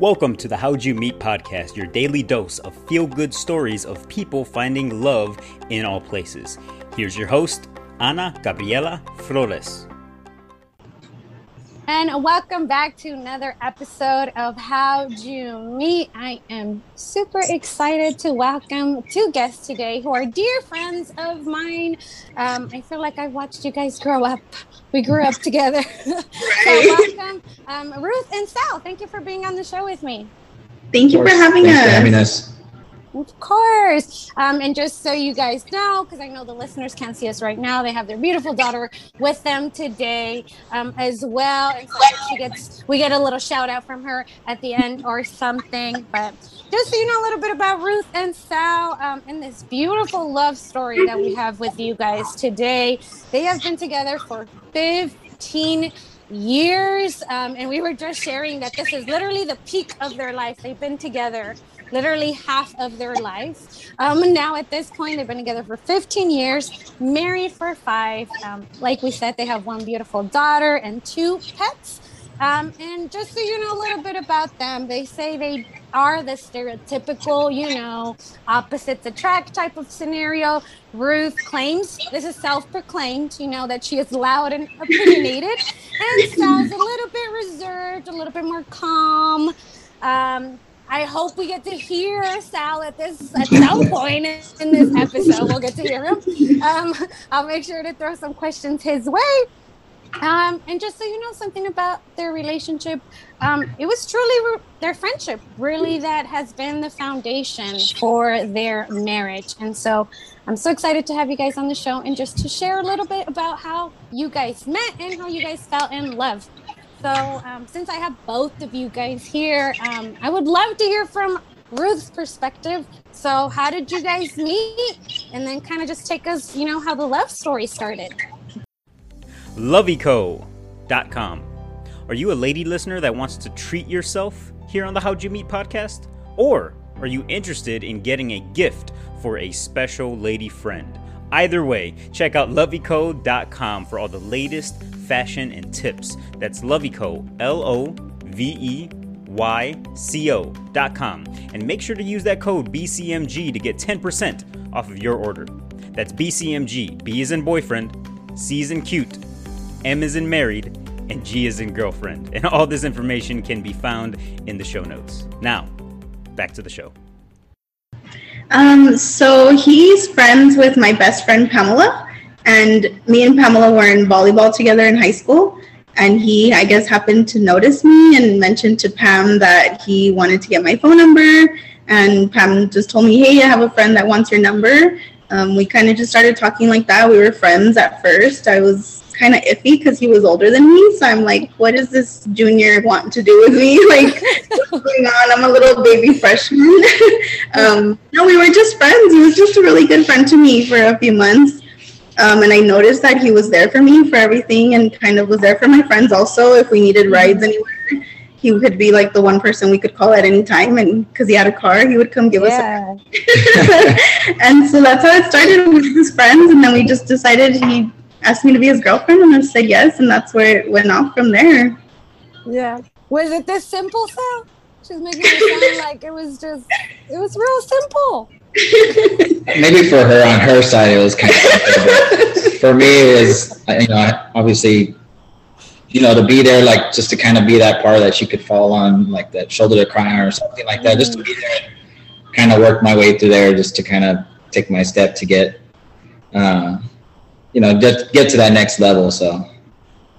Welcome to the How'd You Meet podcast, your daily dose of feel good stories of people finding love in all places. Here's your host, Ana Gabriela Flores. And welcome back to another episode of How'd You Meet. I am super excited to welcome two guests today who are dear friends of mine. Um, I feel like I've watched you guys grow up. We grew up together. so welcome, um, Ruth and Sal. Thank you for being on the show with me. Thank you for having Thanks us. for having us. Of course. Um, and just so you guys know, because I know the listeners can't see us right now, they have their beautiful daughter with them today um, as well. And so she gets, we get a little shout out from her at the end or something. But just so you know a little bit about Ruth and Sal um, and this beautiful love story that we have with you guys today. They have been together for 15 years. Um, and we were just sharing that this is literally the peak of their life. They've been together literally half of their life. Um, now at this point, they've been together for 15 years, married for five. Um, like we said, they have one beautiful daughter and two pets. Um, and just so you know a little bit about them, they say they are the stereotypical, you know, opposites attract type of scenario. Ruth claims this is self-proclaimed, you know, that she is loud and opinionated, and Sal's a little bit reserved, a little bit more calm. Um, I hope we get to hear Sal at this at some point in this episode. We'll get to hear him. Um, I'll make sure to throw some questions his way. Um, and just so you know something about their relationship, um, it was truly re- their friendship, really, that has been the foundation for their marriage. And so I'm so excited to have you guys on the show and just to share a little bit about how you guys met and how you guys fell in love. So, um, since I have both of you guys here, um, I would love to hear from Ruth's perspective. So, how did you guys meet? And then kind of just take us, you know, how the love story started. Loveyco.com. Are you a lady listener that wants to treat yourself here on the How'd You Meet podcast? Or are you interested in getting a gift for a special lady friend? Either way, check out loveyco.com for all the latest fashion and tips. That's loveyco, L O V E Y C O dot com. And make sure to use that code BCMG to get 10% off of your order. That's BCMG. B is in boyfriend, C is in cute, M is in married, and G is in girlfriend. And all this information can be found in the show notes. Now, back to the show. Um, so he's friends with my best friend Pamela, and me and Pamela were in volleyball together in high school. And he, I guess, happened to notice me and mentioned to Pam that he wanted to get my phone number. And Pam just told me, "Hey, I have a friend that wants your number." Um, we kind of just started talking like that. We were friends at first. I was kind of iffy because he was older than me, so I'm like, "What does this junior want to do with me?" Like, what's going on? I'm a little baby freshman. um, no, we were just friends. He was just a really good friend to me for a few months. Um, and I noticed that he was there for me for everything and kind of was there for my friends also. If we needed rides anywhere, he could be like the one person we could call at any time. And because he had a car, he would come give us a Yeah. and so that's how it started. with his friends. And then we just decided he asked me to be his girlfriend. And I said yes. And that's where it went off from there. Yeah. Was it this simple, Sal? She's making it sound like it was just, it was real simple. Maybe for her on her side it was kind of for me it was you know obviously you know to be there like just to kind of be that part that she could fall on like that shoulder to cry on or something like that just to be there kind of work my way through there just to kind of take my step to get uh, you know just get to that next level so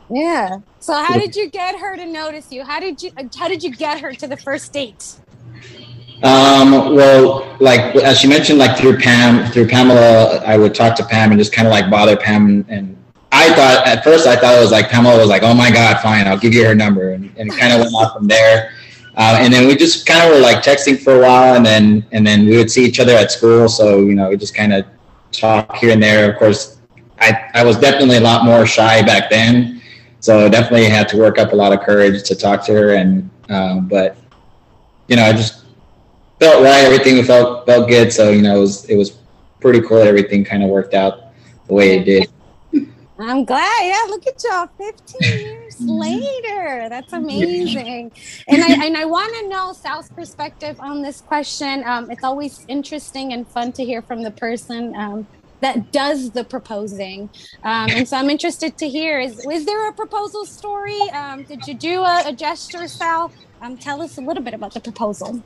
Yeah. So how did you get her to notice you? How did you how did you get her to the first date? Um, well, like as she mentioned, like through Pam, through Pamela, I would talk to Pam and just kind of like bother Pam. And I thought at first I thought it was like Pamela was like, "Oh my God, fine, I'll give you her number," and, and kind of went off from there. Uh, and then we just kind of were like texting for a while, and then and then we would see each other at school. So you know, we just kind of talk here and there. Of course, I I was definitely a lot more shy back then, so definitely had to work up a lot of courage to talk to her. And um, but you know, I just felt right. Everything felt felt good. So you know, it was it was pretty cool. that Everything kind of worked out the way it did. I'm glad. Yeah, look at y'all. 15 years. later. That's amazing. And I and I want to know Sal's perspective on this question. Um, it's always interesting and fun to hear from the person um, that does the proposing. Um, and so I'm interested to hear is is there a proposal story? Um, did you do a, a gesture, Sal? Um, tell us a little bit about the proposal.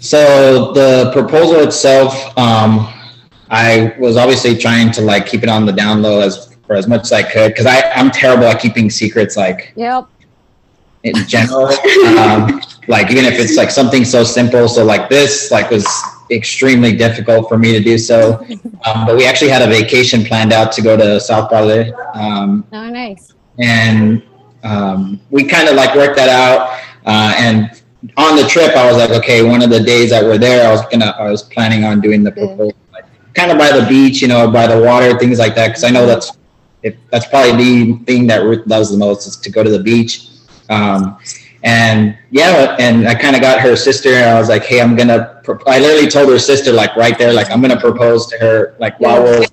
So the proposal itself, um, I was obviously trying to like keep it on the down low as for as much as I could because I I'm terrible at keeping secrets like Yep. in general. um, like even if it's like something so simple, so like this like was extremely difficult for me to do so. Um, but we actually had a vacation planned out to go to South Padre. Um, Oh, nice. and um, we kind of like worked that out. Uh, and on the trip, I was like, okay, one of the days that we're there, I was gonna, I was planning on doing the proposal, like, kind of by the beach, you know, by the water, things like that, because I know that's if that's probably the thing that Ruth loves the most is to go to the beach. Um, and yeah, and I kind of got her sister, and I was like, hey, I'm gonna. Pro-. I literally told her sister like right there, like I'm gonna propose to her, like while we're.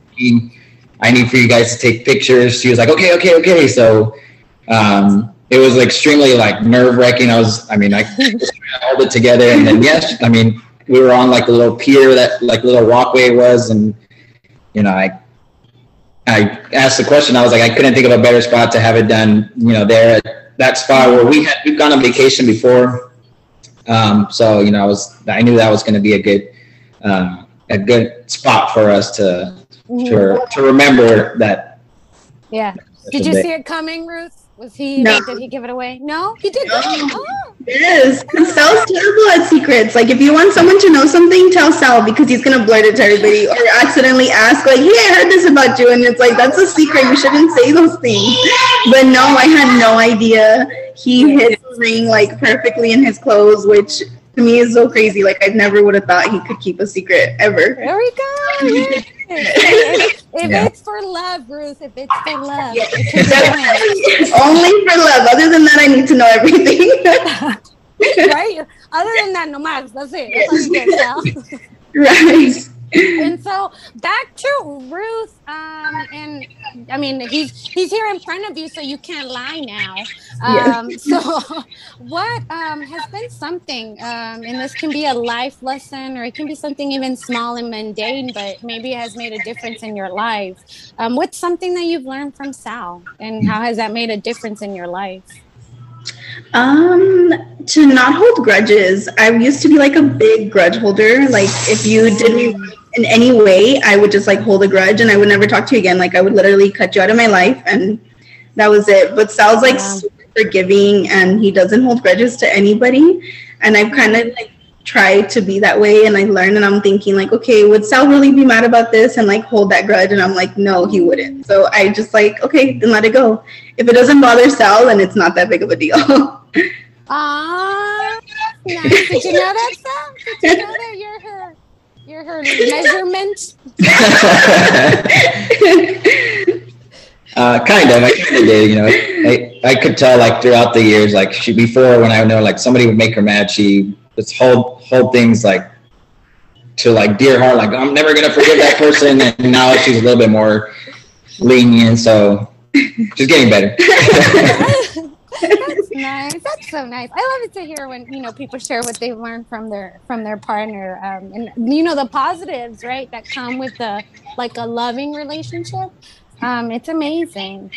I need for you guys to take pictures. She was like, okay, okay, okay. So um, it was extremely like nerve wracking. I was, I mean, I just trying to hold it together, and then yes, I mean, we were on like a little pier that like little walkway was, and you know, I I asked the question. I was like, I couldn't think of a better spot to have it done. You know, there at that spot where we had we've gone on vacation before. Um, so you know, I was I knew that was going to be a good uh, a good spot for us to to, to remember that. Yeah. Did you see it coming, Ruth? Was he? No. Did he give it away? No, he did. No. Oh, Yes, Sal's terrible at secrets. Like, if you want someone to know something, tell Sal because he's gonna blurt it to everybody or accidentally ask, like, "Hey, I heard this about you," and it's like that's a secret. You shouldn't say those things. But no, I had no idea. He hid the ring like perfectly in his clothes, which to me is so crazy. Like, I never would have thought he could keep a secret ever. there we go. Yeah. if if Yeah. it's for love, Ruth, if it's for love, Yeah. it can Only for love. Other than that, I need to know everything. right? Other than that, no matter. That's it. That's all you get, Sal. right. And so back to Ruth, um, and I mean he's he's here in front of you, so you can't lie now. Um, so what um, has been something, um, and this can be a life lesson, or it can be something even small and mundane, but maybe it has made a difference in your life. Um, what's something that you've learned from Sal, and how has that made a difference in your life? Um, to not hold grudges. I used to be like a big grudge holder. Like if you did me wrong in any way, I would just like hold a grudge and I would never talk to you again. Like I would literally cut you out of my life and that was it. But Sal's like Wow. super forgiving and he doesn't hold grudges to anybody. And I've kind of like tried to be that way and I learned and I'm thinking like, okay, would Sal really be mad about this and like hold that grudge? And I'm like, no, he wouldn't. So I just like, okay, then let it go. If it doesn't bother Sal, then it's not that big of a deal. Ah, nice. Did you know that, Sal? Did you know that you're you're her measurement? Uh, kind of. I kind of did. You know, I, I could tell like throughout the years, like she before when I know like somebody would make her mad, she just hold hold things like to like dear heart. Like I'm never gonna forgive that person. And now she's a little bit more lenient. So she's getting better. Nice. That's so nice. I love it to hear when you know people share what they've learned from their from their partner, um, and you know the positives, right, that come with the like a loving relationship. Um, it's amazing.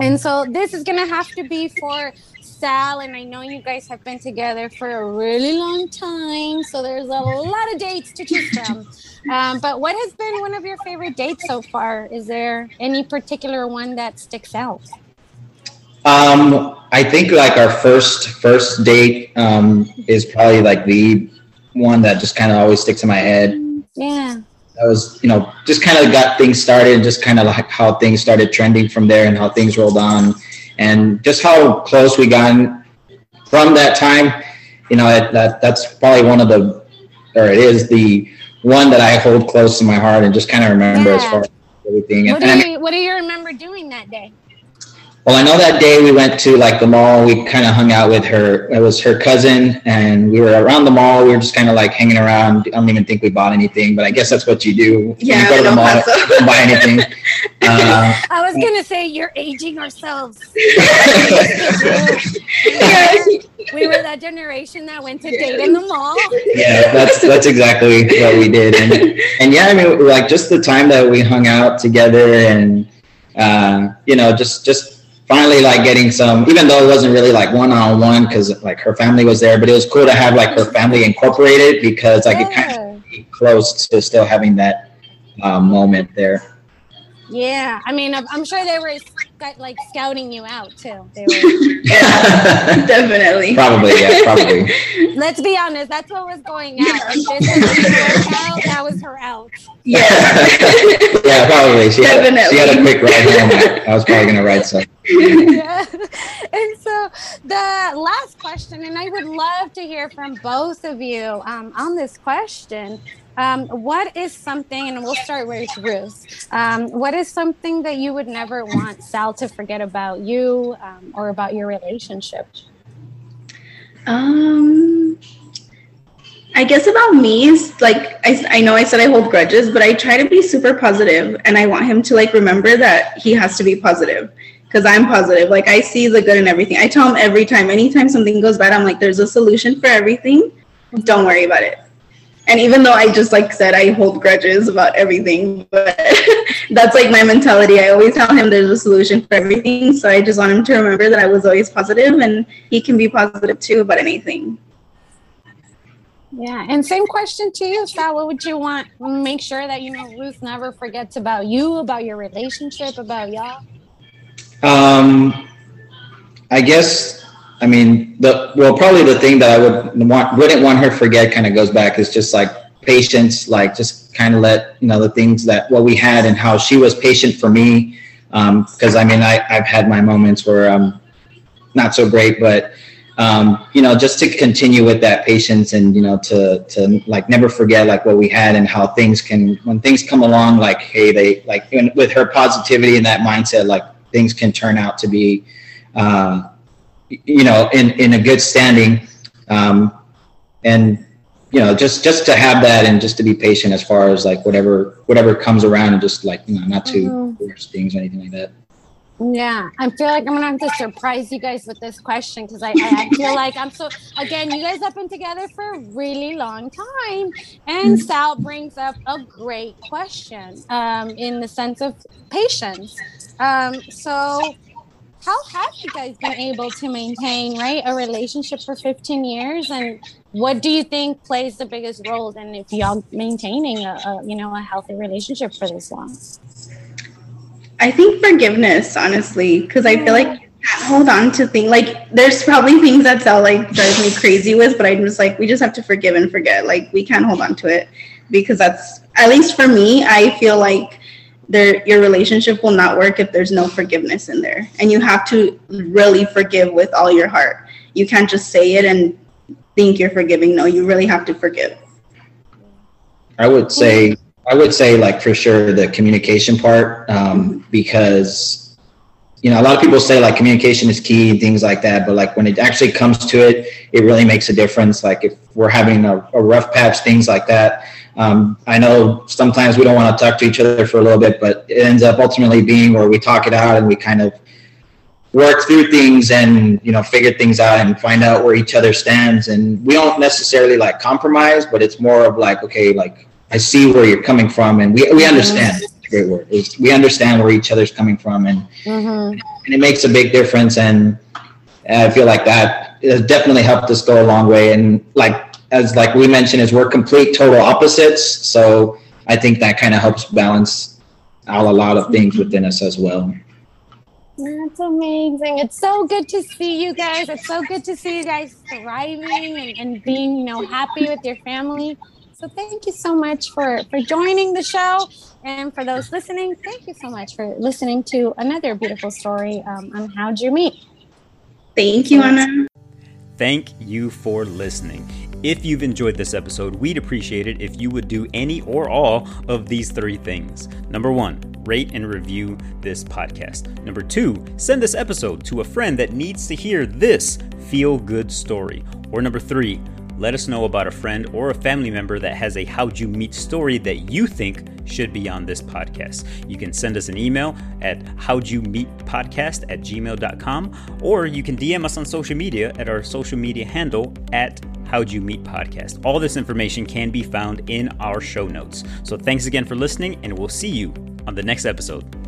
And so this is gonna have to be for Sal, and I know you guys have been together for a really long time, so there's a lot of dates to choose from. Um, but what has been one of your favorite dates so far? Is there any particular one that sticks out? Um, I think like our first first date um, is probably like the one that just kind of always sticks in my head. Yeah. That was you know just kind of got things started, just kind of like how things started trending from there, and how things rolled on, and just how close we got from that time. You know that, that that's probably one of the, or it is the one that I hold close to my heart and just kind of remember as far as everything. What And, do and I mean, you What do you remember doing that day? Well, I know that day we went to like the mall. We kind of hung out with her. It was her cousin, and we were around the mall. We were just kind of like hanging around. I don't even think we bought anything, but I guess that's what you do. Yeah, you go to the mall, El Paso. you don't buy anything. Uh, I was gonna say you're aging ourselves. Yeah. we were that generation that went to date in the mall. yeah, that's that's exactly what we did, and and yeah, I mean, like just the time that we hung out together, and uh, you know, just just finally like getting some, even though it wasn't really like one on one because like her family was there, but it was cool to have like her family incorporated because like it kind of be close to still having that uh, moment there. Yeah, I mean, I'm, I'm sure they were like scouting you out too. They were. Definitely. probably, yeah, probably. Let's be honest, that's what was going out. If this was out, that was her out. Yeah. yeah, probably. She had, she had a quick ride home. I was probably gonna ride some. Yeah. And so the last question, and I would love to hear from both of you um, on this question. Um, what is something, and we'll start with Ruth. Um, what is something that you would never want Sal to forget about you um, or about your relationship? Um, I guess about me is like I, I know I said I hold grudges, but I try to be super positive, and I want him to like remember that he has to be positive because I'm positive. Like I see the good in everything. I tell him every time, anytime something goes bad, I'm like, "There's a solution for everything. Don't worry about it." And even though I just like said I hold grudges about everything, but that's like my mentality. I always tell him there's a solution for everything. So I just want him to remember that I was always positive and he can be positive too about anything. Yeah, and same question to you, Sal. What would you want? Make sure that you know Ruth never forgets about you, about your relationship, about y'all. Um, I guess. I mean, the well, probably the thing that I would want wouldn't want her to forget kind of goes back is just like patience. Like just kind of let you know the things that what we had and how she was patient for me. Because I mean, I I've had my moments where I'm not so great, but um, you know, just to continue with that patience and you know to to like never forget like what we had and how things can when things come along like hey they like with her positivity and that mindset like things can turn out to be uh, you know in in a good standing um, and you know just just to have that and just to be patient as far as like whatever whatever comes around and just like you know not to Mhm. force things or anything like that Yeah, I feel like I'm gonna have to surprise you guys with this question because I, I, feel like I'm so again, you guys have been together for a really long time, and Sal brings up a great question um, in the sense of patience. Um, so, how have you guys been able to maintain right a relationship for 15 years, and what do you think plays the biggest role in if y'all maintaining a, a you know a healthy relationship for this long? I think forgiveness, honestly, because I feel like you can't hold on to things. Like there's probably things that Sal like drives me crazy with, but I'm just like we just have to forgive and forget. Like we can't hold on to it because that's at least for me. I feel like there your relationship will not work if there's no forgiveness in there, and you have to really forgive with all your heart. You can't just say it and think you're forgiving. No, you really have to forgive. I would say I would say like for sure the communication part um, because you know a lot of people say like communication is key and things like that, but like when it actually comes to it, it really makes a difference. Like if we're having a, a rough patch, things like that. Um, I know sometimes we don't want to talk to each other for a little bit, but it ends up ultimately being where we talk it out and we kind of work through things and you know figure things out and find out where each other stands and we don't necessarily like compromise but it's more of like okay like i see where you're coming from and we, we understand it's a great word it's, we understand where each other's coming from and, Mm-hmm. and it makes a big difference and i feel like that has definitely helped us go a long way and like as like we mentioned is we're complete total opposites so i think that kind of helps balance out a lot of things within us as well That's amazing. It's so good to see you guys. It's so good to see you guys thriving and, and being, you know, happy with your family. So thank you so much for for joining the show, and for those listening, thank you so much for listening to another beautiful story um, on How'd You Meet. Thank you, Anna. Thank you for listening. If you've enjoyed this episode, we'd appreciate it if you would do any or all of these three things. Number one, rate and review this podcast. Number two, send this episode to a friend that needs to hear this feel good story. Or number three, let us know about a friend or a family member that has a How'd You Meet story that you think should be on this podcast. You can send us an email at how'd you meet podcast at gmail.com or you can DM us on social media at our social media handle at How'd You Meet Podcast. All this information can be found in our show notes. So thanks again for listening, and we'll see you on the next episode.